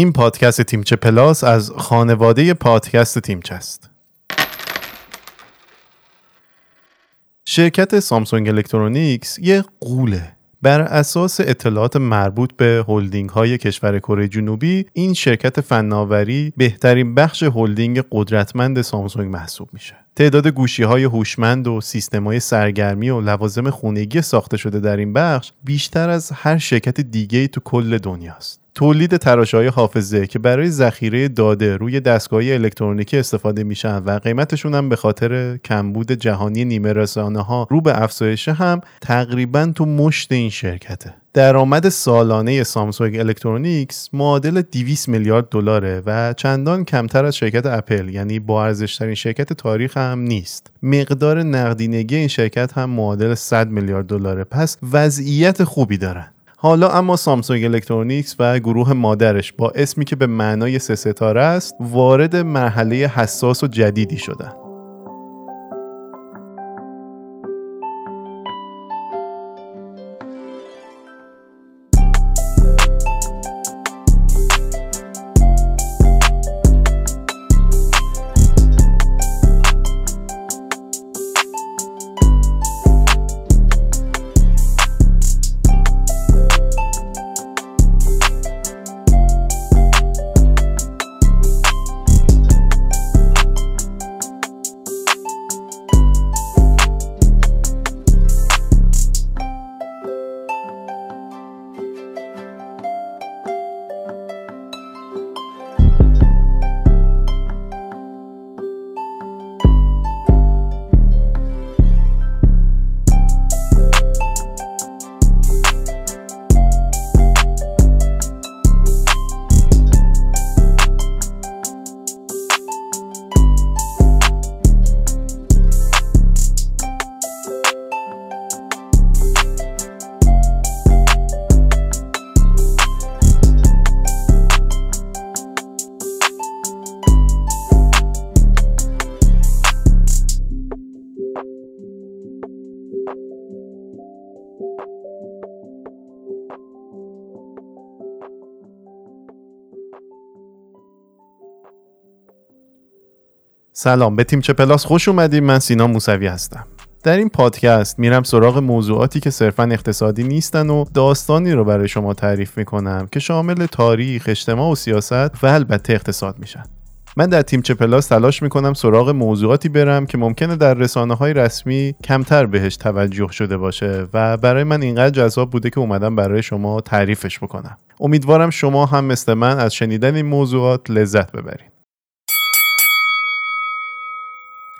این پادکست تیمچه پلاس از خانواده پادکست تیمچه است. شرکت سامسونگ الکترونیکس یه غوله. بر اساس اطلاعات مربوط به هلدینگ های کشور کره جنوبی این شرکت فناوری بهترین بخش هلدینگ قدرتمند سامسونگ محسوب میشه. تعداد گوشی های هوشمند و سیستم های سرگرمی و لوازم خونگی ساخته شده در این بخش بیشتر از هر شرکت دیگه تو کل دنیاست تولید های حافظه که برای ذخیره داده روی دستگاه الکترونیکی استفاده میشن و قیمتشون هم به خاطر کمبود جهانی نیمه رسانه ها رو به افزایش هم تقریبا تو مشت این شرکته. درآمد سالانه سامسونگ الکترونیکس معادل 200 میلیارد دلاره و چندان کمتر از شرکت اپل یعنی با ارزشترین شرکت تاریخ هم نیست. مقدار نقدینگی این شرکت هم معادل 100 میلیارد دلاره. پس وضعیت خوبی دارن. حالا اما سامسونگ الکترونیکس و گروه مادرش با اسمی که به معنای سه ستاره است وارد مرحله حساس و جدیدی شدن. سلام به تیم چه پلاس خوش اومدیم من سینا موسوی هستم در این پادکست میرم سراغ موضوعاتی که صرفا اقتصادی نیستن و داستانی رو برای شما تعریف می‌کنم که شامل تاریخ، اجتماع و سیاست و البته اقتصاد میشن. من در تیم چه پلاس تلاش می‌کنم سراغ موضوعاتی برم که ممکنه در رسانه های رسمی کمتر بهش توجه شده باشه و برای من اینقدر جذاب بوده که اومدم برای شما تعریفش بکنم. امیدوارم شما هم مثل من از شنیدن این موضوعات لذت ببرید.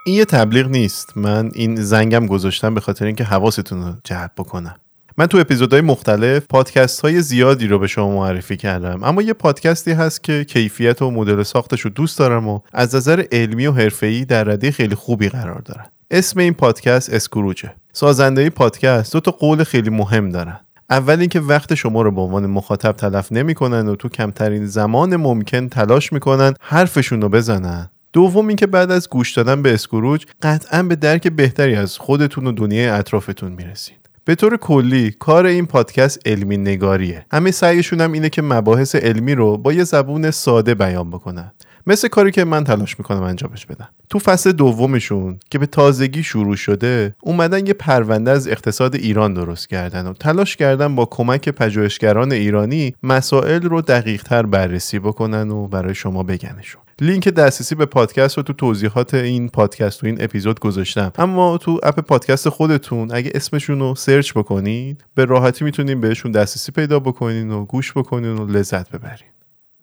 این یه تبلیغ نیست. من این زنگم گذاشتم به خاطر اینکه حواستون رو جلب بکنم. من تو اپیزودهای مختلف پادکست های زیادی رو به شما معرفی کردم. اما یه پادکستی هست که کیفیت و مدل ساختش رو دوست دارم و از نظر علمی و حرفه‌ای در رده خیلی خوبی قرار دارن. اسم این پادکست اسکروجه سازنده پادکست دو تا قول خیلی مهم دارن. اول اینکه وقت شما رو به عنوان مخاطب تلف نمی‌کنن و تو کمترین زمان ممکن تلاش می‌کنن حرفشون رو بزنن. دوم اینکه بعد از گوش دادن به اسکروج قطعا به درک بهتری از خودتون و دنیای اطرافتون می‌رسید. به طور کلی کار این پادکست علمی نگاریه. همه سعیشون هم اینه که مباحث علمی رو با یه زبون ساده بیان بکنن. مثل کاری که من تلاش می‌کنم انجامش بدم. تو فصل دومشون که به تازگی شروع شده اومدن یه پرونده از اقتصاد ایران درست کردن و تلاش کردن با کمک پژوهشگران ایرانی مسائل رو دقیقتر بررسی بکنن و برای شما بگنشون. لینک دسترسی به پادکست رو تو توضیحات این پادکست و این اپیزود گذاشتم. اما تو app پادکست خودتون اگه اسمشون رو search بکنید به راحتی می‌تونین بهشون دسترسی پیدا بکنین و گوش بکنین و لذت ببرین.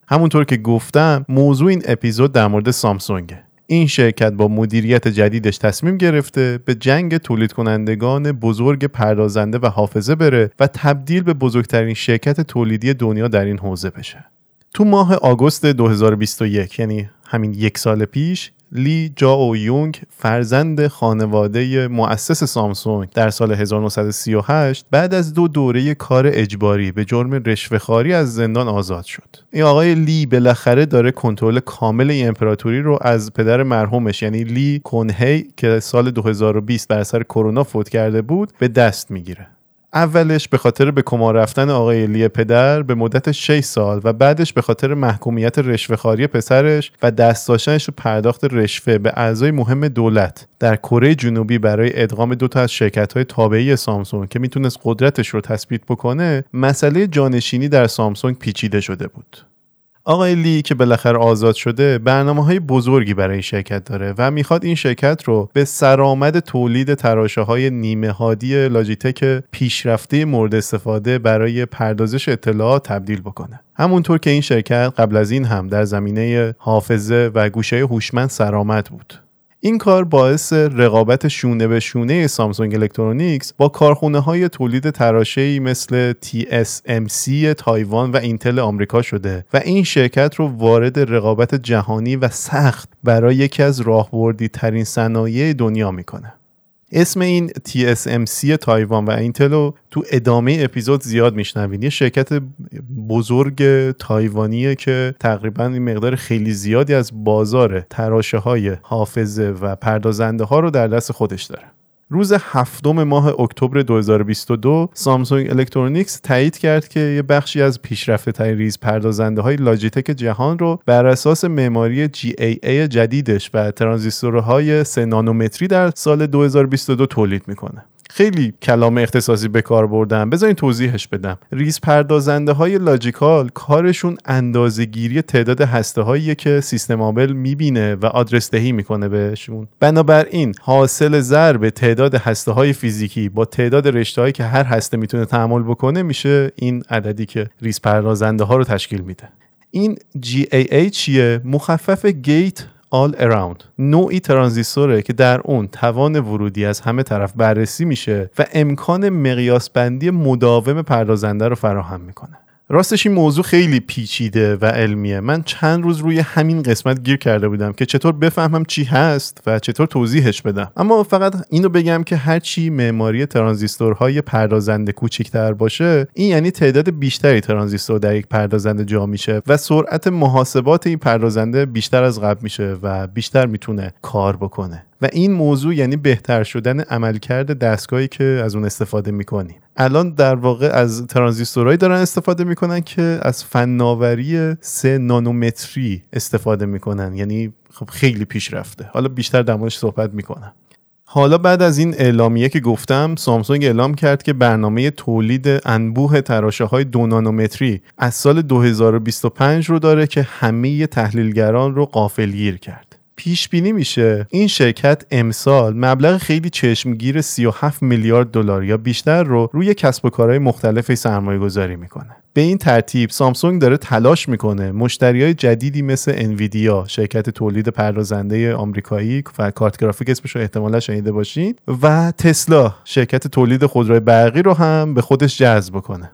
همونطور که گفتم موضوع این اپیزود در مورد سامسونگه این شرکت با مدیریت جدیدش تصمیم گرفته به جنگ تولید کنندگان بزرگ پردازنده و حافظه بره و تبدیل به بزرگترین شرکت تولیدی دنیا در این حوزه بشه. تو ماه آگوست 2021 یعنی همین یک سال پیش لی جاو یونگ فرزند خانواده مؤسس سامسونگ در سال 1938 بعد از دو دوره کار اجباری به جرم رشوهخواری از زندان آزاد شد. این آقای لی بالاخره داره کنترل کامل این امپراتوری رو از پدر مرحومش یعنی لی کنهی که سال 2020 بر اثر کرونا فوت کرده بود به دست می‌گیره. اولش به خاطر به کما رفتن آقای لی پدر به مدت 6 سال و بعدش به خاطر محکومیت رشوهخواری پسرش و دست داشتنش پرداخت رشوه به اعضای مهم دولت در کره جنوبی برای ادغام دو تا از شرکت های تابعی سامسونگ که می‌تونست قدرتش رو تثبیت بکنه مسئله جانشینی در سامسونگ پیچیده شده بود. آقای لی که بالاخره آزاد شده برنامه های بزرگی برای شرکت داره و می‌خواد این شرکت رو به سرآمد تولید تراشه های نیمه هادی لاجیتک پیشرفته مورد استفاده برای پردازش اطلاعات تبدیل بکنه. همونطور که این شرکت قبل از این هم در زمینه حافظه و گوشه هوشمند سرآمد بود. این کار باعث رقابت شونه به شونه سامسونگ الکترونیکس با کارخونه های تولید تراشه‌ای مثل TSMC تایوان و اینتل آمریکا شده و این شرکت رو وارد رقابت جهانی و سخت برای یکی از راهبردی ترین صنایع دنیا می‌کنه. اسم این TSMC تایوان و اینتل تو ادامه اپیزود زیاد میشنوید. یه شرکت بزرگ تایوانیه که تقریبا این مقدار خیلی زیادی از بازار تراشه های حافظه و پردازنده ها رو در دست خودش داره. روز هفتم ماه اکتبر 2022 سامسونگ الکترونیکس تایید کرد که یه بخشی از پیشرفته ترین ریز پردازنده های logic جهان رو بر اساس معماری GAA جدیدش و ترانزیستورهای 3 نانومتری در سال 2022 تولید می‌کنه. خیلی کلمه اختصاصی به کار بردم بذارین توضیحش بدم. ریز پردازنده های logical کارشون اندازهگیری تعداد هسته هایی که سیستم عامل می‌بینه و آدرس دهی می‌کنه بهشون. بنابراین حاصل ضرب تعداد هسته های فیزیکی با تعداد رشته هایی که هر هسته می‌تونه تحمل بکنه میشه این عددی که ریز پردازنده ها رو تشکیل میده. این GAA چیه مخفف گیت all around. نوعی ترانزیستوره که در اون توان ورودی از همه طرف بررسی میشه و امکان مقیاس بندی مداوم پردازنده رو فراهم می‌کنه. راستش این موضوع خیلی پیچیده و علمیه. من چند روز روی همین قسمت گیر کرده بودم که چطور بفهمم چی هست و چطور توضیحش بدم. اما فقط اینو بگم که هرچی معماری ترانزیستورهای پردازنده کوچیکتر باشه این یعنی تعداد بیشتری ترانزیستور در یک پردازنده جا میشه و سرعت محاسبات این پردازنده بیشتر از قبل میشه و بیشتر می‌تونه کار بکنه. و این موضوع یعنی بهتر شدن عملکرد دستگاهی که از اون استفاده می‌کنیم الان در واقع از ترانزیستورهایی دارن استفاده می‌کنن که از فناوری سه نانومتری استفاده می‌کنن. یعنی خب خیلی پیشرفته حالا بیشتر در صحبت می‌کنم. حالا بعد از این اعلامیه که گفتم سامسونگ اعلام کرد که برنامه تولید انبوه تراشه های دو نانومتری از سال 2025 رو داره که همه تحلیلگران رو قافلگیر کرد. پیش بینی میشه. این شرکت امسال مبلغ خیلی چشمگیر 37 میلیارد دلار یا بیشتر رو روی کسب و کارهای مختلفی سرمایه گذاری می‌کنه. به این ترتیب سامسونگ داره تلاش می‌کنه مشتری های جدیدی مثل انویدیا شرکت تولید پردازنده آمریکایی و کارت گرافیک اسمش رو احتمالا شنیده باشید و تسلا شرکت تولید خودروی برقی رو هم به خودش جذب کنه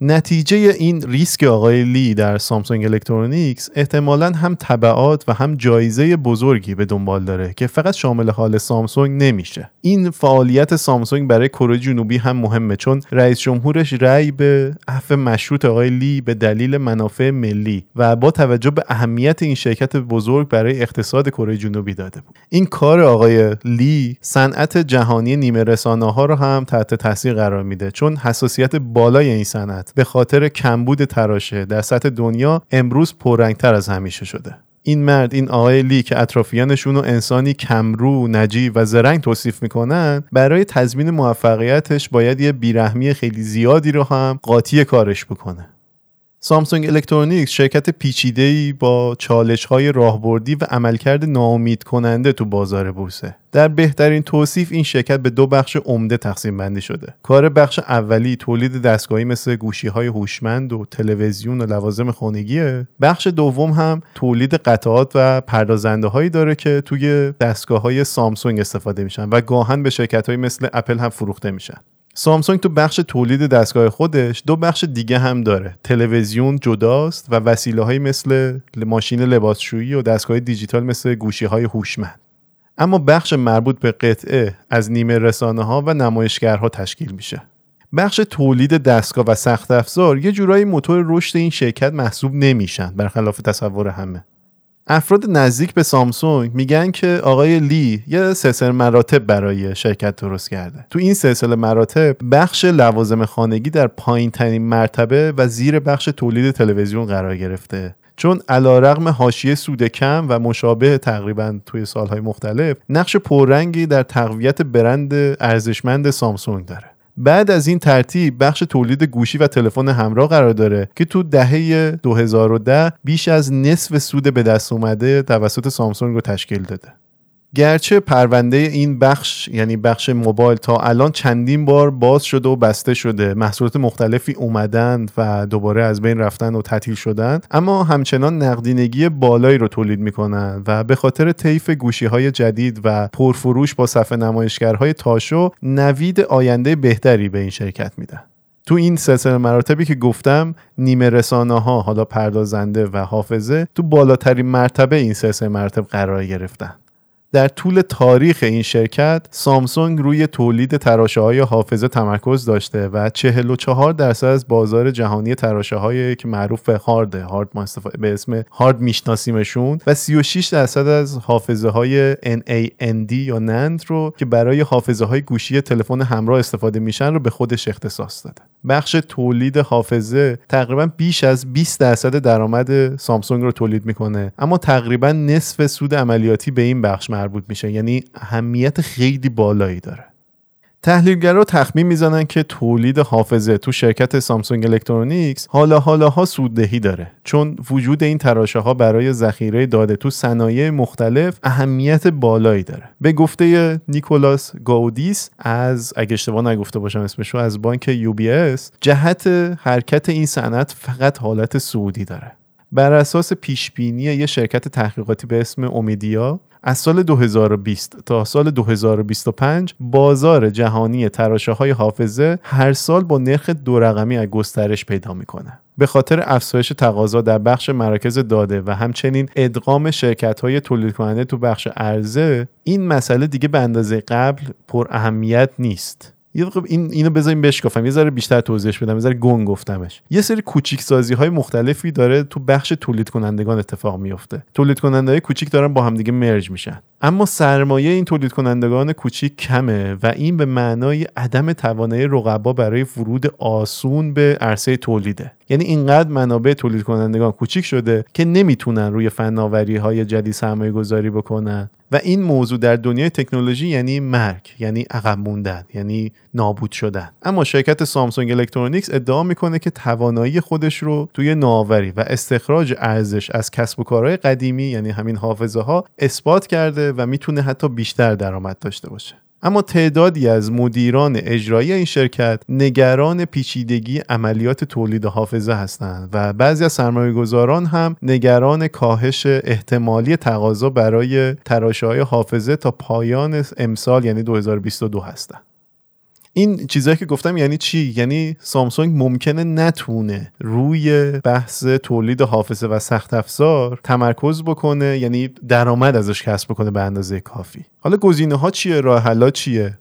نتیجه این ریسک آقای لی در سامسونگ الکترونیکس احتمالا هم تبعات و هم جایزه بزرگی به دنبال داره که فقط شامل حال سامسونگ نمیشه. این فعالیت سامسونگ برای کره جنوبی هم مهمه چون رئیس جمهورش رأی به عفو مشروط آقای لی به دلیل منافع ملی و با توجه به اهمیت این شرکت بزرگ برای اقتصاد کره جنوبی داده بود. این کار آقای لی صنعت جهانی نیمه رساناها رو هم تحت تاثیر قرار میده چون حساسیت بالای این صنعت به خاطر کمبود تراشه در سطح دنیا امروز پررنگتر از همیشه شده. این مرد این آقای لی که اطرافیانشون رو انسانی کمرو نجیب و زرنگ توصیف می‌کنن برای تضمین موفقیتش باید یه بیرحمی خیلی زیادی رو هم قاطی کارش بکنه. سامسونگ الکترونیکس شرکت پیچیده‌ای با چالش‌های راهبردی و عملکرد ناامید کننده تو بازار بورسه. در بهترین توصیف این شرکت به دو بخش عمده تقسیم بندی شده. کار بخش اولی تولید دستگاهی مثل گوشی‌های هوشمند و تلویزیون و لوازم خانگیه. بخش دوم هم تولید قطعات و پردازنده داره که توی دستگاه‌های سامسونگ استفاده میشن و گاهاً به شرکت‌های مثل اپل هم فروخته میشن. سامسونگ تو بخش تولید دستگاه خودش دو بخش دیگه هم داره. تلویزیون جداست و وسیله های مثل ماشین لباسشویی و دستگاه دیجیتال مثل گوشی های هوشمند. اما بخش مربوط به قطعه از نیمه رسانه ها و نمایشگرها تشکیل میشه. بخش تولید دستگاه و سخت افزار یه جورایی موتور رشد این شرکت محسوب نمیشن برخلاف تصور همه. افراد نزدیک به سامسونگ میگن که آقای لی یه سلسله مراتب برای شرکت درست کرده. تو این سلسله مراتب بخش لوازم خانگی در پایین ترین مرتبه و زیر بخش تولید تلویزیون قرار گرفته. چون علا رقم حاشیه سود کم و مشابه تقریبا توی سالهای مختلف نقش پررنگی در تقویت برند ارزشمند سامسونگ داره. بعد از این ترتیب بخش تولید گوشی و تلفن همراه قرار داره که تو دهه 2010 بیش از نصف سود به دست اومده توسط سامسونگ رو تشکیل داده. گرچه پرونده این بخش یعنی بخش موبایل تا الان چندین بار باز شده و بسته شده. محصولات مختلفی اومدند و دوباره از بین رفتن و تعطیل شدن اما همچنان نقدینگی بالایی رو تولید می‌کنن و به خاطر طیف گوشی های جدید و پرفروش با صفحه نمایشگرهای تاشو نوید آینده بهتری به این شرکت میدن. تو این سلسله مراتبی که گفتم نیمه رسانه ها حالا پردازنده و حافظه تو بالاترین مرتبه این سلسله مراتب قرار گرفتن. در طول تاریخ این شرکت سامسونگ روی تولید تراشه های حافظه تمرکز داشته و 44 درصد از بازار جهانی تراشه هایی که معروف به هارد هارد به اسم هارد میشناسیمشون و 36 درصد از حافظه های NAND یا NAND رو که برای حافظه های گوشی تلفن همراه استفاده میشن رو به خودش اختصاص داده. بخش تولید حافظه تقریبا بیش از 20 درصد درآمد سامسونگ رو تولید می‌کنه اما تقریبا نصف سود عملیاتی به این بخش مربوط میشه. یعنی اهمیت خیلی بالایی داره. تحلیلگرا تخمین می‌زنن که تولید حافظه تو شرکت سامسونگ الکترونیکس حالا حالاها سوددهی داره. چون وجود این تراشه ها برای ذخیره داده تو صنایع مختلف اهمیت بالایی داره. به گفته نیکولاس گاودیس از اگه اشتباه نگفته باشم اسمشو از بانک UBS جهت حرکت این صنعت فقط حالت سعودی داره. بر اساس پیشبینی یه شرکت تحقیقاتی به اسم اومیدیا از سال 2020 تا سال 2025 بازار جهانی تراشه های حافظه هر سال با نرخ دو رقمی از گسترش پیدا می‌کنه. به خاطر افزایش تقاضا در بخش مراکز داده و همچنین ادغام شرکت های تولید کننده تو بخش عرضه این مسئله دیگه به اندازه قبل پر اهمیت نیست. یه این اینو بذاریم بشکافم. یه ذره بیشتر توضیحش بدم. یه ذره گنگ گفتمش. یه سری کوچیک سازی های مختلفی داره تو بخش تولید کنندگان اتفاق میفته تولید کننده های کوچیک دارن با همدیگه مرج میشن. اما سرمایه این تولید کنندگان کوچیک کمه و این به معنای عدم توانایی رقبا برای ورود آسون به عرصه تولیده. یعنی اینقدر منابع تولید کنندگان کوچیک شده که نمی‌تونن روی فناوری های جدید سرمایه گذاری بکنن. و این موضوع در دنیای تکنولوژی یعنی مرگ یعنی عقب موندن یعنی نابود شدن. اما شرکت سامسونگ الکترونیکس ادعا می‌کنه که توانایی خودش رو توی نوآوری و استخراج ارزش از کسب و کارهای قدیمی یعنی همین حافظه ها اثبات کرده و می‌تونه حتی بیشتر درآمد داشته باشه. اما تعدادی از مدیران اجرایی این شرکت نگران پیچیدگی عملیات تولید حافظه هستند و بعضی از سرمایه‌گذاران هم نگران کاهش احتمالی تقاضا برای تراشه های حافظه تا پایان امسال یعنی 2022 هستند. این چیزایی که گفتم یعنی چی؟ یعنی سامسونگ ممکنه نتونه روی بحث تولید حافظه و سخت افزار تمرکز بکنه یعنی درآمد ازش کسب بکنه به اندازه کافی. حالا گزینه ها چیه؟ راه حلا چیه؟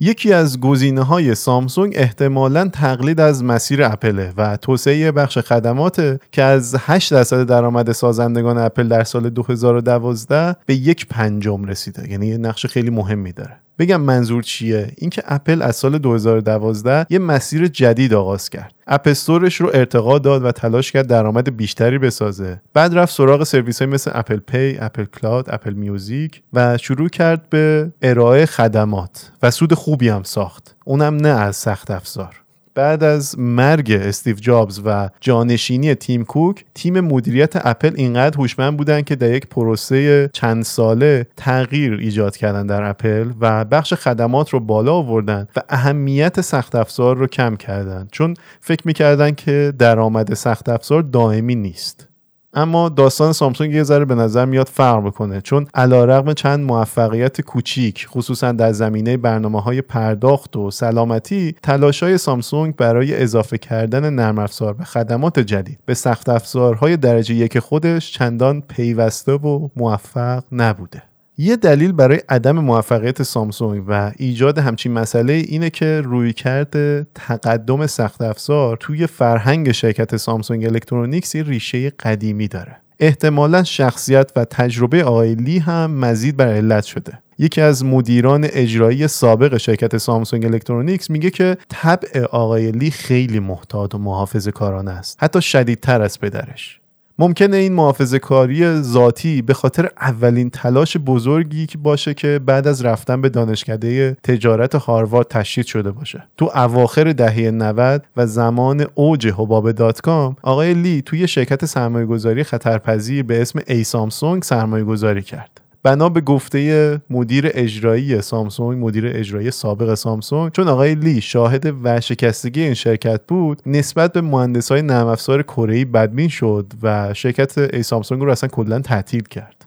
یکی از گزینه های سامسونگ احتمالا تقلید از مسیر اپله و توسعه بخش خدمات که از 8 درصد درآمد سازندگان اپل در سال 2012 به یک پنجم رسیده. یعنی یه نقش خیلی مهمی داره. بگم منظور چیه؟ اینکه اپل از سال 2012 یه مسیر جدید آغاز کرد. App Store ش رو ارتقا داد و تلاش کرد درآمد بیشتری بسازه. بعد رفت سراغ سرویس های مثل Apple Pay Apple Cloud Apple Music و شروع کرد به ارائه خدمات و سود خوبی هم ساخت. اونم نه از سخت افزار. بعد از مرگ استیو جابز و جانشینی تیم کوک تیم مدیریت اپل اینقدر هوشمند بودن که در یک پروسه چند ساله تغییر ایجاد کردن در اپل و بخش خدمات رو بالا آوردن و اهمیت سخت افزار رو کم کردن. چون فکر می‌کردن که درآمد سخت افزار دائمی نیست. اما داستان سامسونگ یه ذره به نظر میاد فرق بکنه چون علیرغم چند موفقیت کوچیک خصوصا در زمینه برنامه های پرداخت و سلامتی تلاش های سامسونگ برای اضافه کردن نرم افزار به خدمات جدید. به سخت افزارهای درجه یک خودش چندان پیوسته و موفق نبوده. یه دلیل برای عدم موفقیت سامسونگ و ایجاد همچین مسئله اینه که رویکرد تقدم سخت افزار توی فرهنگ شرکت سامسونگ الکترونیکس یه ریشه قدیمی داره. احتمالا شخصیت و تجربه آقای لی هم مزید بر علت شده. یکی از مدیران اجرایی سابق شرکت سامسونگ الکترونیکس میگه که طبع آقای لی خیلی محتاط و محافظ کارانه است. حتی شدیدتر از پدرش. ممکنه این محافظه کاری ذاتی به خاطر اولین تلاش بزرگی که باشه که بعد از رفتن به دانشکده تجارت هاروارد تشدید شده باشه. تو اواخر دهه 90 و زمان اوج حباب دات کام آقای لی توی شرکت سرمایه گذاری خطرپذیر به اسم e-Samsung سرمایه گذاری کرد. بنا به گفته مدیر اجرایی سامسونگ مدیر اجرایی سابق سامسونگ. چون آقای لی شاهد ورشکستگی این شرکت بود نسبت به مهندس های نرم افزار کره بدبین شد و شرکت e-Samsung رو اصلا کلا تعطیل کرد.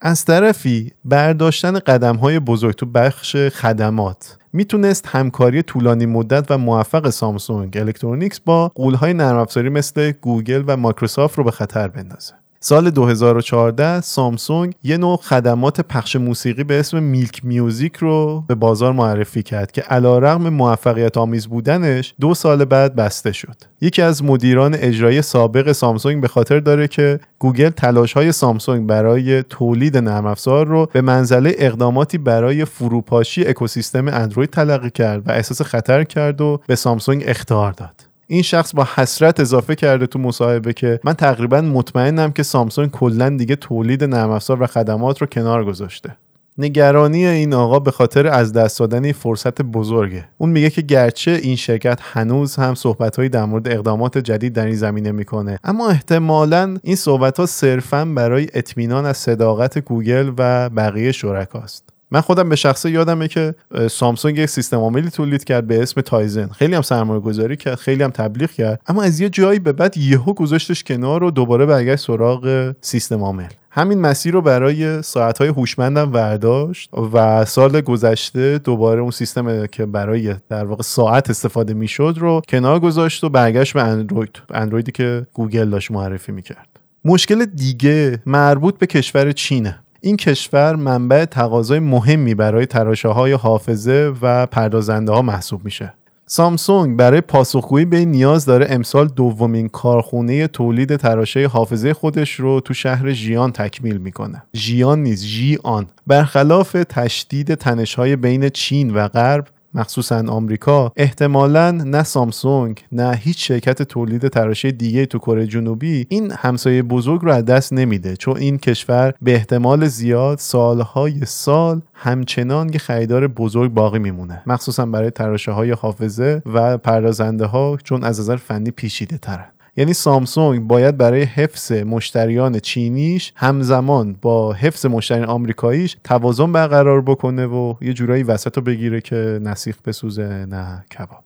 از طرفی برداشتن قدم های بزرگ تو بخش خدمات می‌تونست همکاری طولانی مدت و موفق سامسونگ الکترونیکس با غولهای نرم افزاری مثل گوگل و مایکروسافت رو به خطر بندازه. سال 2014 سامسونگ یه نوع خدمات پخش موسیقی به اسم Milk Music رو به بازار معرفی کرد که رغم موفقیت آمیز بودنش دو سال بعد بسته شد. یکی از مدیران اجرایی سابق سامسونگ به خاطر داره که گوگل تلاش های سامسونگ برای تولید نرم افزار رو به منزله اقداماتی برای فروپاشی اکوسیستم اندروید تلقی کرد و احساس خطر کرد و به سامسونگ اخطار داد. این شخص با حسرت اضافه کرده تو مصاحبه که من تقریبا مطمئنم که سامسونگ کلا دیگه تولید نرم افزار و خدمات رو کنار گذاشته. نگرانی این آقا به خاطر از دست دادن فرصت بزرگه. اون میگه که گرچه این شرکت هنوز هم صحبتهایی در مورد اقدامات جدید در این زمینه می‌کنه اما احتمالا این صحبت ها صرفا برای اطمینان از صداقت گوگل و بقیه شرکاست. من خودم به شخصه یادمه که سامسونگ یک سیستم عاملی تولید کرد به اسم تایزن. خیلی هم سرمایه گذاری کرد خیلی هم تبلیغ کرد. اما از یه جایی به بعد یهو گذاشتش کنار و دوباره برگشت سراغ سیستم عامل. همین مسیر رو برای ساعتهای هوشمندم برداشت و سال گذشته دوباره اون سیستم که برای در واقع ساعت استفاده می‌شد رو کنار گذاشت و برگشت به اندروید. اندرویدی که گوگل داشت معرفی می‌کرد. مشکل دیگه مربوط به کشور چینه. این کشور منبع تقاضای مهمی برای تراشه های حافظه و پردازنده ها محسوب میشه. سامسونگ برای پاسخگویی به این نیاز داره امسال دومین کارخونه تولید تراشه حافظه خودش رو تو شهر ژیان تکمیل می‌کنه. ژیان نیست ژیان. برخلاف تشدید تنشهای بین چین و غرب مخصوصا آمریکا احتمالا نه سامسونگ نه هیچ شرکت تولید تراشه دیگه تو کره جنوبی این همسایه بزرگ رو از دست نمیده چون این کشور به احتمال زیاد سالهای سال همچنان یه خریدار بزرگ باقی میمونه. مخصوصا برای تراشه های حافظه و پردازنده ها چون از نظر فنی پیچیده ترن یعنی سامسونگ باید برای حفظ مشتریان چینیش همزمان با حفظ مشتریان آمریکاییش توازن برقرار بکنه و یه جورایی وسط رو بگیره که نسیخ بسوزه نه کباب.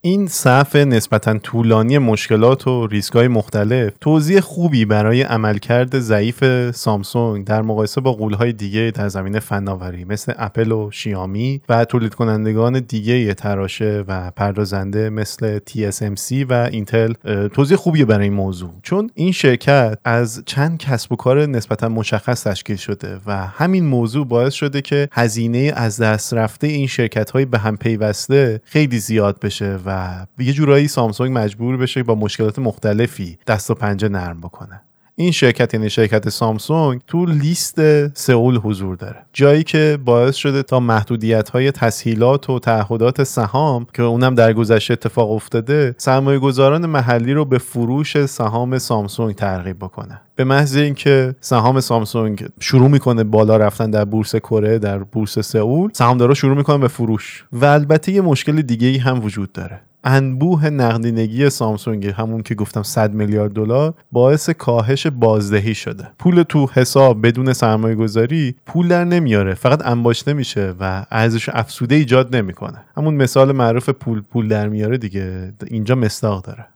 این صف نسبتا طولانی مشکلات و ریسک های مختلف توضیح خوبی برای عملکرد ضعیف سامسونگ در مقایسه با قولهای دیگه در زمینه فناوری مثل اپل و شیامی و تولید کنندگان دیگه تراشه و پردازنده مثل TSMC و اینتل توضیح خوبی برای این موضوع. چون این شرکت از چند کسب و کار نسبتا مشخص تشکیل شده و همین موضوع باعث شده که هزینه از دست رفته این شرکت های به هم پیوسته خیلی زیاد بشه و یه جورایی سامسونگ مجبور بشه با مشکلات مختلفی دست و پنجه نرم بکنه. این شرکت یعنی شرکت سامسونگ تو لیست سئول حضور داره. جایی که باعث شده تا محدودیت های تسهیلات و تعهدات سهام که اونم در گذشته اتفاق افتاده سرمایه گذاران محلی رو به فروش سهام سامسونگ ترغیب بکنه. به محض اینکه سهام سامسونگ شروع می‌کنه بالا رفتن در بورس کره در بورس سئول سهامدارا شروع می‌کنن به فروش. و البته یه مشکل دیگه ای هم وجود داره. انبوه نقدینگی سامسونگ همون که گفتم 100 میلیارد دلار باعث کاهش بازدهی شده. پول تو حساب بدون سرمایه گذاری پول در نمیاره فقط انباشته میشه و ارزش افسوده ایجاد نمی‌کنه. همون مثال معروف پول پول در میاره دیگه اینجا مستاق داره.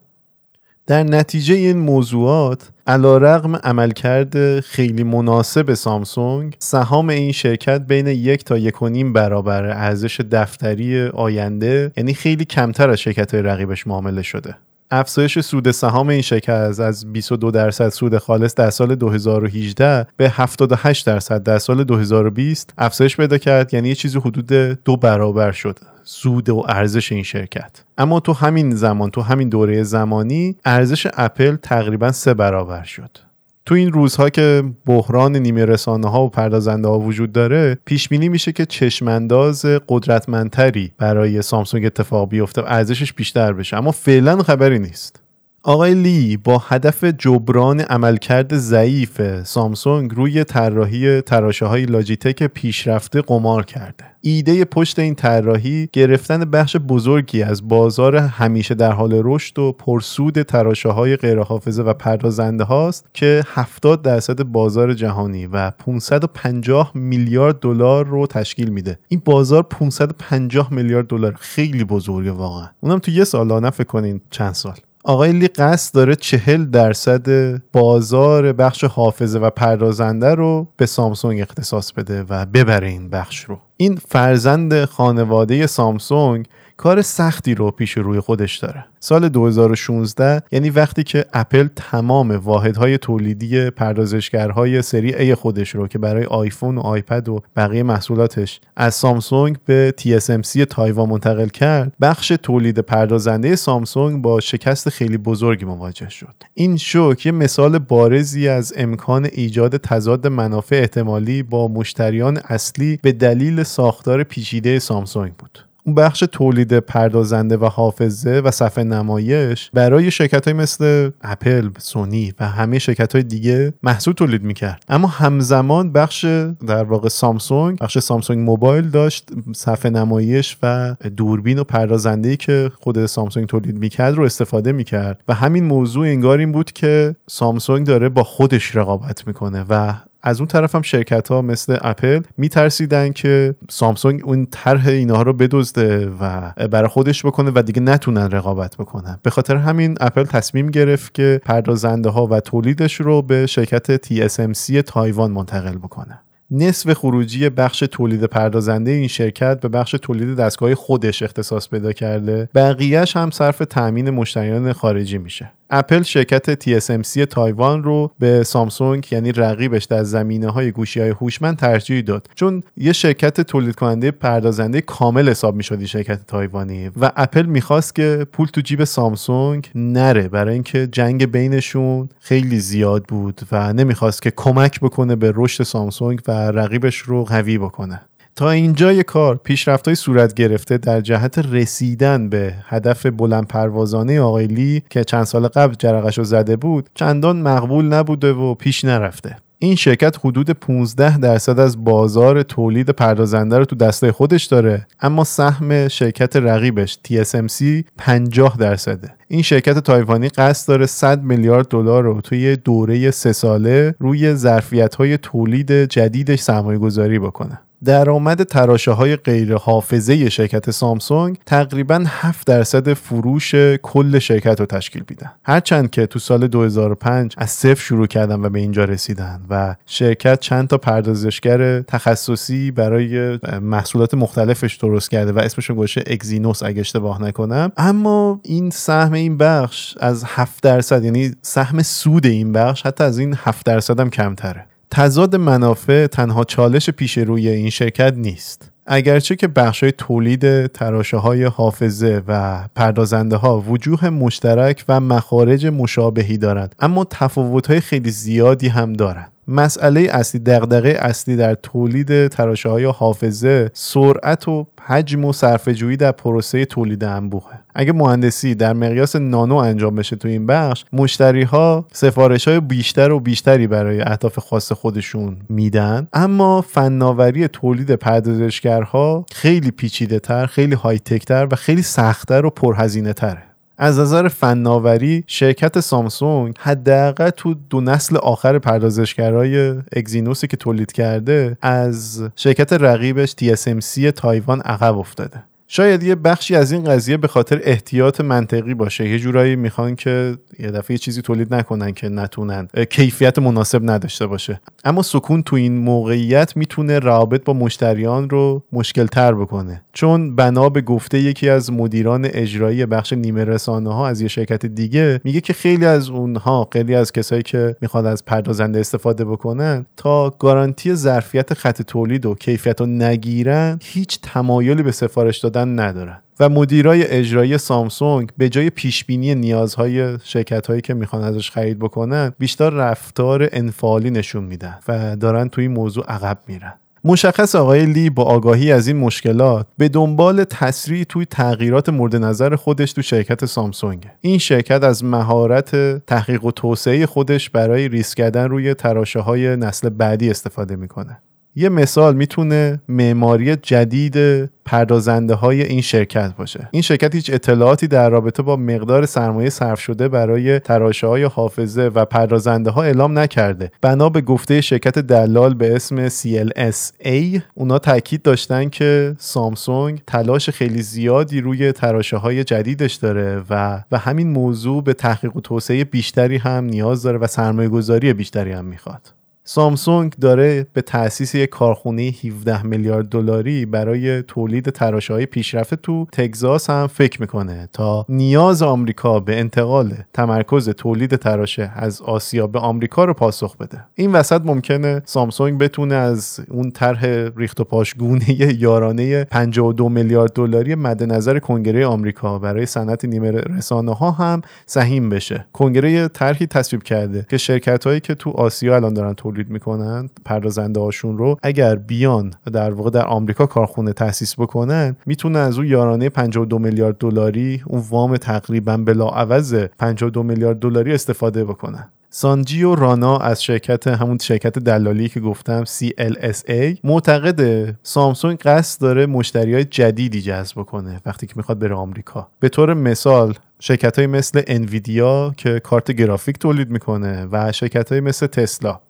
در نتیجه این موضوعات علا رقم عملکرد خیلی مناسب سامسونگ سهام این شرکت بین یک تا یک و نیم برابر ارزش دفتری آینده یعنی خیلی کمتر از شرکت رقیبش معامله شده. افزایش سود سهام این شرکت از 22 درصد سود خالص در سال 2018 به 78 درصد در سال 2020 افزایش پیدا کرد. یعنی یه چیزی حدود دو برابر شد سود و ارزش این شرکت. اما تو همین زمان تو همین دوره زمانی ارزش اپل تقریبا سه برابر شد. تو این روزها که بحران نیمه رسانه ها و پردازنده ها وجود داره پیش بینی میشه که چشمانداز قدرتمندتری برای سامسونگ اتفاق بیفته و ارزشش بیشتر بشه. اما فعلا خبری نیست. آقای لی با هدف جبران عملکرد ضعیف سامسونگ روی طراحی تراشه های لاجیتک پیشرفته قمار کرده. ایده پشت این طراحی گرفتن بخش بزرگی از بازار همیشه در حال رشد و پرسود تراشه های غیرحافظه و پردازنده هاست که 70 درصد بازار جهانی و 550 میلیارد دلار رو تشکیل میده. این بازار 550 میلیارد دلار خیلی بزرگه واقعا. اونم تو یه سال نه فکر کنین چند سال. آقای لی قصد داره چهل درصد بازار بخش حافظه و پردازنده رو به سامسونگ اختصاص بده و ببره این بخش رو. این فرزند خانواده سامسونگ کار سختی رو پیش روی خودش داره. سال 2016 یعنی وقتی که اپل تمام واحدهای تولیدی پردازشگرهای سری A خودش رو که برای آیفون و آیپد و بقیه محصولاتش از سامسونگ به TSMC تایوان منتقل کرد بخش تولید پردازنده سامسونگ با شکست خیلی بزرگی مواجه شد. این شوک یه مثال بارزی از امکان ایجاد تضاد منافع احتمالی با مشتریان اصلی به دلیل ساختار پیچیده سامسونگ بود. اون بخش تولید پردازنده و حافظه و صفحه نمایش برای شرکت های مثل اپل، سونی و همه شرکت های دیگه محصول تولید می‌کرد. اما همزمان بخش در واقع سامسونگ بخش سامسونگ موبایل داشت صفحه نمایش و دوربین و پردازنده که خود سامسونگ تولید می‌کرد رو استفاده می‌کرد. و همین موضوع انگار این بود که سامسونگ داره با خودش رقابت می‌کنه و از اون طرف هم شرکت ها مثل اپل میترسیدن که سامسونگ اون طرح اینها رو بدزده و برای خودش بکنه و دیگه نتونن رقابت بکنن. به خاطر همین اپل تصمیم گرفت که پردازنده ها و تولیدش رو به شرکت TSMC تایوان منتقل بکنه. نصف خروجی بخش تولید پردازنده این شرکت به بخش تولید دستگاه خودش اختصاص پیدا کرده. بقیهش هم صرف تأمین مشتریان خارجی میشه. اپل شرکت TSMC تایوان رو به سامسونگ یعنی رقیبش در زمینه های گوشی های هوشمند ترجیح داد. چون یه شرکت تولید کننده پردازنده کامل حساب می‌شد شرکت تایوانی. و اپل می‌خواست که پول تو جیب سامسونگ نره. برای اینکه جنگ بینشون خیلی زیاد بود و نمی‌خواست که کمک بکنه به رشد سامسونگ و رقیبش رو قوی بکنه. تا اینجای کار. پیشرفت های صورت گرفته در جهت رسیدن به هدف بلند پروازانه آقای لی که چند سال قبل جرقش رو زده بود چندان مقبول نبوده و پیش نرفته. این شرکت حدود 15 درصد از بازار تولید پردازنده رو تو دسته خودش داره اما سهم شرکت رقیبش TSMC 50 درصده. این شرکت تایوانی قصد داره 100 میلیارد دلار رو توی دوره سه ساله روی ظرفیت های تولید جدیدش سرمایه گذاری بکنه. درآمد تراشه های غیر حافظه شرکت سامسونگ تقریبا 7 درصد فروش کل شرکت رو تشکیل میدن هرچند که تو سال 2005 از صفر شروع کردن و به اینجا رسیدن و شرکت چند تا پردازشگر تخصصی برای محصولات مختلفش درست کرده و اسمشون گوشه اگزینوس اگه اشتباه نکنم اما این سهم این بخش از 7 درصد یعنی سهم سود این بخش حتی از این 7 درصد هم کمتره. تضاد منافع تنها چالش پیش روی این شرکت نیست. اگرچه که بخشای تولید تراشه های حافظه و پردازنده ها وجوه مشترک و مخارج مشابهی دارند اما تفاوت های خیلی زیادی هم دارند. مسئله اصلی دغدغه اصلی در تولید تراشه های حافظه سرعت و حجم و صرفه‌جویی در پروسه تولید انبوهه. اگه مهندسی در مقیاس نانو انجام بشه تو این بخش مشتری ها سفارش های بیشتر و بیشتری برای اهداف خاص خودشون میدن. اما فناوری تولید پردازشگرها خیلی پیچیده تر خیلی های و خیلی سختتر و پرهزینه تره از نظر فناوری شرکت سامسونگ حداقل تو دو نسل آخر پردازشگرای اگزینوسی که تولید کرده از شرکت رقیبش TSMC تایوان عقب افتاده. شاید یه بخشی از این قضیه به خاطر احتیاط منطقی باشه. یه جورایی می‌خوان که یه دفعه چیزی تولید نکنن که نتونن کیفیت مناسب نداشته باشه. اما سکون تو این موقعیت می‌تونه روابط با مشتریان رو مشکل تر بکنه. چون بنا به گفته یکی از مدیران اجرایی بخش نیمه رسانه ها از یه شرکت دیگه میگه که خیلی از اونها خیلی از کسایی که می‌خواد از پردازنده استفاده بکنن تا گارانتی ظرفیت خط تولید و کیفیت رو نگیرن هیچ تمایلی به سفارش دادن ندارن. و مدیرای اجرایی سامسونگ به جای پیش بینی نیازهای شرکت هایی که می‌خوان ازش خرید بکنن بیشتر رفتار انفعالی نشون میدن و دارن توی این موضوع عقب میرن. مشخص آقای لی با آگاهی از این مشکلات به دنبال تسریع توی تغییرات مورد نظر خودش تو شرکت سامسونگ این شرکت از مهارت تحقیق و توسعه خودش برای ریسک کردن روی تراشه های نسل بعدی استفاده می‌کنه. یه مثال می‌تونه معماری جدید پردازنده های این شرکت باشه. این شرکت هیچ اطلاعاتی در رابطه با مقدار سرمایه صرف شده برای تراشه های حافظه و پردازنده ها اعلام نکرده. بنا به گفته شرکت دلال به اسم CLSA اونا تاکید داشتن که سامسونگ تلاش خیلی زیادی روی تراشه های جدیدش داره و و همین موضوع به تحقیق و توسعه بیشتری هم نیاز داره و سرمایه گذاری بیشتری هم می‌خواد. سامسونگ داره به تأسیس یک کارخونه 17 میلیارد دلاری برای تولید تراشه‌های پیشرفته تو تگزاس هم فکر می‌کنه تا نیاز آمریکا به انتقال تمرکز تولید تراشه از آسیا به آمریکا رو پاسخ بده. این وسط ممکنه سامسونگ بتونه از اون طرح ریخت و پاشگونه یارانه 52 میلیارد دلاری مد نظر کنگره آمریکا برای صنعت نیمه رسانه ها هم سهیم بشه. کنگره طرحی تصویب کرده که شرکت هایی که تو آسیا الان دارن می‌کنن پردازنده هاشون رو اگر بیان در واقع در آمریکا کارخونه تاسیس بکنن می‌تونه از اون یارانه 52 میلیارد دلاری اون وام تقریبا بلاعوض 52 میلیارد دلاری استفاده بکنن. سانجی و رانا از شرکت همون شرکت دلالی که گفتم CLSA معتقد سامسونگ قصد داره مشتری های جدیدی جذب کنه وقتی که می‌خواد بره آمریکا. به طور مثال شرکت های مثل انویدیا که کارت گرافیک تولید می‌کنه و شرکت های مثل تسلا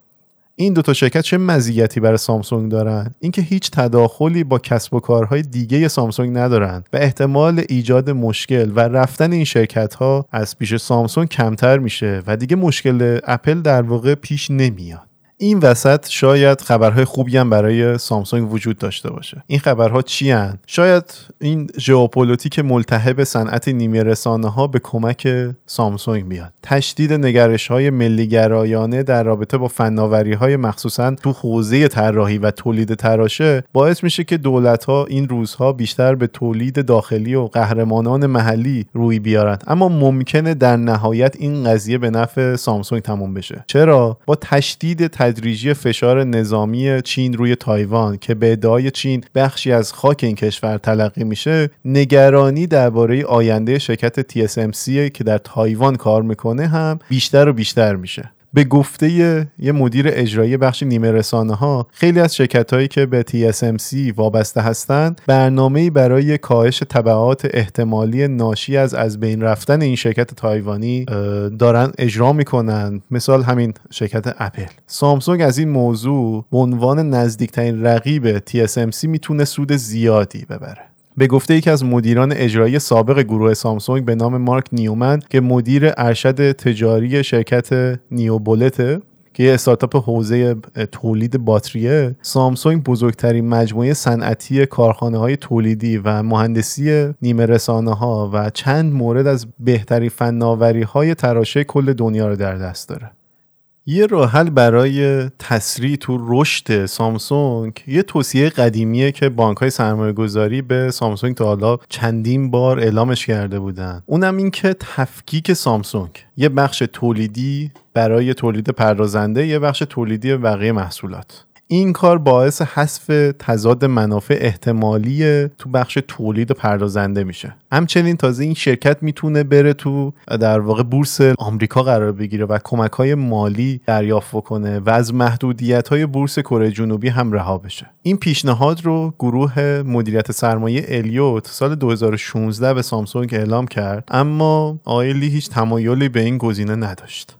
این دو تا شرکت چه مزیتی برای سامسونگ دارن؟ اینکه هیچ تداخلی با کسب و کارهای دیگه سامسونگ ندارن و احتمال ایجاد مشکل و رفتن این شرکت ها از پیش سامسونگ کمتر میشه و دیگه مشکل اپل در واقع پیش نمیاد. این وسط شاید خبرهای خوبی هم برای سامسونگ وجود داشته باشه. این خبرها چی هن؟ شاید این ژئوپلیتیک ملتهب صنعت نیمه رساناها به کمک سامسونگ بیاد. تشدید نگرش های ملیگرایانه در رابطه با فناوری های مخصوصا تو حوزه طراحی و تولید تراشه باعث میشه که دولت ها این روزها بیشتر به تولید داخلی و قهرمانان محلی روی بیارند اما ممکنه در نهایت این قضیه به نفع سامسونگ تموم بشه. چرا؟ با تشدید تدریجی فشار نظامی چین روی تایوان که به ادعای چین بخشی از خاک این کشور تلقی میشه نگرانی درباره آینده شرکت TSMC که در تایوان کار می‌کنه هم بیشتر و بیشتر میشه. به گفته یه مدیر اجرایی بخش نیمه رسانه ها خیلی از شرکت هایی که به TSMC وابسته هستند برنامه برای کاهش طبعات احتمالی ناشی از از بین رفتن این شرکت تایوانی دارن اجرا می‌کنن. مثال همین شرکت اپل. سامسونگ از این موضوع به عنوان نزدیکترین رقیب TSMC می‌تونه سود زیادی ببره. به گفته یکی از مدیران اجرایی سابق گروه سامسونگ به نام مارک نیومن که مدیر ارشد تجاری شرکت نیوبولته که یه استارتاپ حوزه تولید باتریه سامسونگ بزرگترین مجموعه صنعتی کارخانه های تولیدی و مهندسی نیمه رسانه ها و چند مورد از بهترین فناوری های تراشه کل دنیا رو در دست داره. یه راه حل برای تسریع تو رشد سامسونگ یه توصیه قدیمیه که بانک های سرمایه گذاری به سامسونگ تا حالا چندین بار اعلامش کرده بودن. اونم این که تفکیک سامسونگ. یه بخش تولیدی برای تولید پردازنده یه بخش تولیدی بقیه محصولات. این کار باعث حذف تضاد منافع احتمالی تو بخش تولید و پردازنده میشه. همچنین تازه این شرکت می‌تونه بره تو در واقع بورس آمریکا قرار بگیره و کمک های مالی دریافت کنه و از محدودیت های بورس کره جنوبی هم رها بشه. این پیشنهاد رو گروه مدیریت سرمایه الیوت سال 2016 به سامسونگ اعلام کرد اما آیلی هیچ تمایلی به این گزینه نداشت.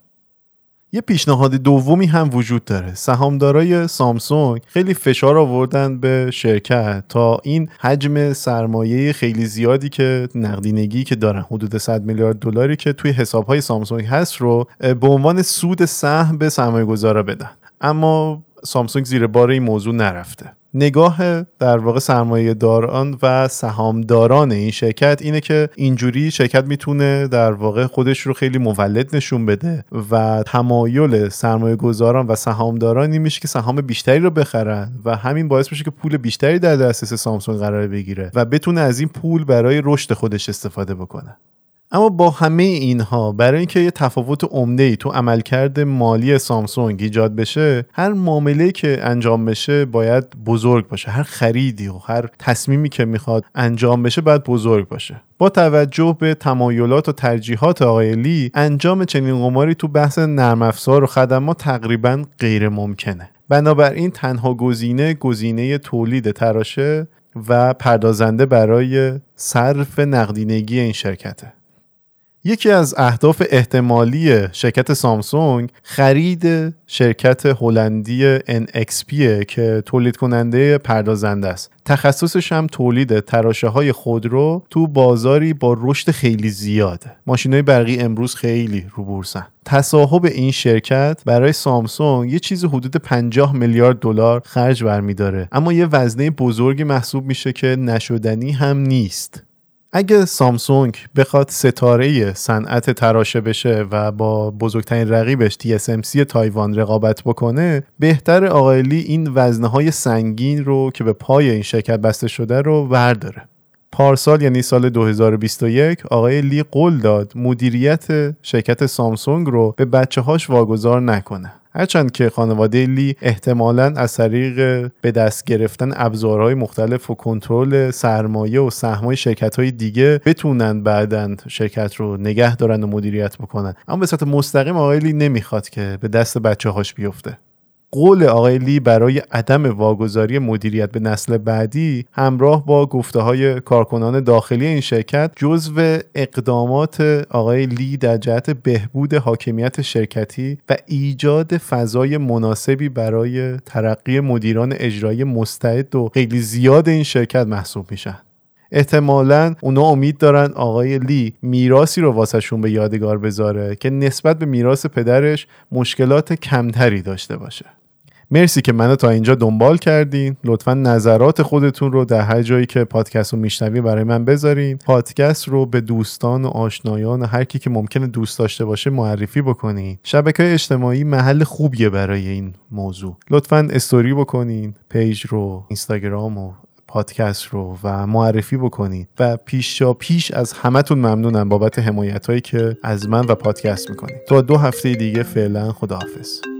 یه پیشنهاد دومی هم وجود داره. سهامدارای سامسونگ خیلی فشار آوردن به شرکت تا این حجم سرمایه خیلی زیادی که نقدینگی که دارن حدود 100 میلیارد دلاری که توی حسابهای سامسونگ هست رو به عنوان سود سهم به سرمایه گذارا بدن. اما سامسونگ زیر بار این موضوع نرفته. نگاه در واقع سرمایه داران و سهامداران این شرکت اینه که اینجوری شرکت می‌تونه در واقع خودش رو خیلی مولد نشون بده و تمایل سرمایه گذاران و سهامداران این میشه که سهام بیشتری رو بخرن و همین باعث میشه که پول بیشتری در دسترس سامسونگ قرار بگیره و بتونه از این پول برای رشد خودش استفاده بکنه. اما با همه اینها برای اینکه یه تفاوت عمده ای تو عملکرد مالی سامسونگ ایجاد بشه هر معامله که انجام بشه باید بزرگ باشه. هر خریدی و هر تصمیمی که می‌خواد انجام بشه باید بزرگ باشه. با توجه به تمایلات و ترجیحات آقای لی انجام چنین قماری تو بحث نرم افزار و خدمات تقریبا غیر ممکنه. بنابراین تنها گزینه گزینه تولید تراشه و پردازنده برای صرف نقدینگی این شرکته. یکی از اهداف احتمالی شرکت سامسونگ خرید شرکت هلندی NXP که تولید کننده پردازنده است. تخصصش هم تولید تراشه های خودرو تو بازاری با رشد خیلی زیاده ماشین های برقی امروز خیلی رو بورسن تصاحب این شرکت برای سامسونگ یه چیز حدود 50 میلیارد دلار خرج برمیداره. اما یه وزنه بزرگی محسوب میشه که نشدنی هم نیست. اگه سامسونگ بخواد ستاره صنعت تراشه بشه و با بزرگترین رقیبش TSMC تایوان رقابت بکنه بهتر آقایلی این وزنه های سنگین رو که به پای این شرکت بسته شده رو ورداره. پارسال یعنی سال 2021 آقای لی قول داد مدیریت شرکت سامسونگ رو به بچه هاش واگذار نکنه. هرچند که خانواده لی احتمالا از طریق به دست گرفتن ابزارهای مختلف و کنترل سرمایه و سهمای شرکت های دیگه بتونن بعدا شرکت رو نگه دارن و مدیریت بکنن. اما به صورت مستقیم آقای لی نمی‌خواد که به دست بچه هاش بیفته. قول آقای لی برای عدم واگذاری مدیریت به نسل بعدی همراه با گفته های کارکنان داخلی این شرکت جزو اقدامات آقای لی در جهت بهبود حاکمیت شرکتی و ایجاد فضای مناسبی برای ترقی مدیران اجرایی مستعد و خیلی زیاد این شرکت محسوب میشن. احتمالا اونا امید دارن آقای لی میراسی رو واسهشون به یادگار بذاره که نسبت به میراث پدرش مشکلات کمتری داشته باشه. مرسی که منو تا اینجا دنبال کردین. لطفا نظرات خودتون رو در هر جایی که پادکست رو میشنوی برای من بذارین. پادکست رو به دوستان و آشنایان و هر کی که ممکنه دوست داشته باشه معرفی بکنین. شبکه اجتماعی محل خوبیه برای این موضوع. لطفا استوری بکنین page رو اینستاگرام و پادکست رو و معرفی بکنید و پیشاپیش از همتون ممنونم بابت حمایت هایی که از من و پادکست می‌کنید تا دو هفته دیگه فعلا خداحافظ.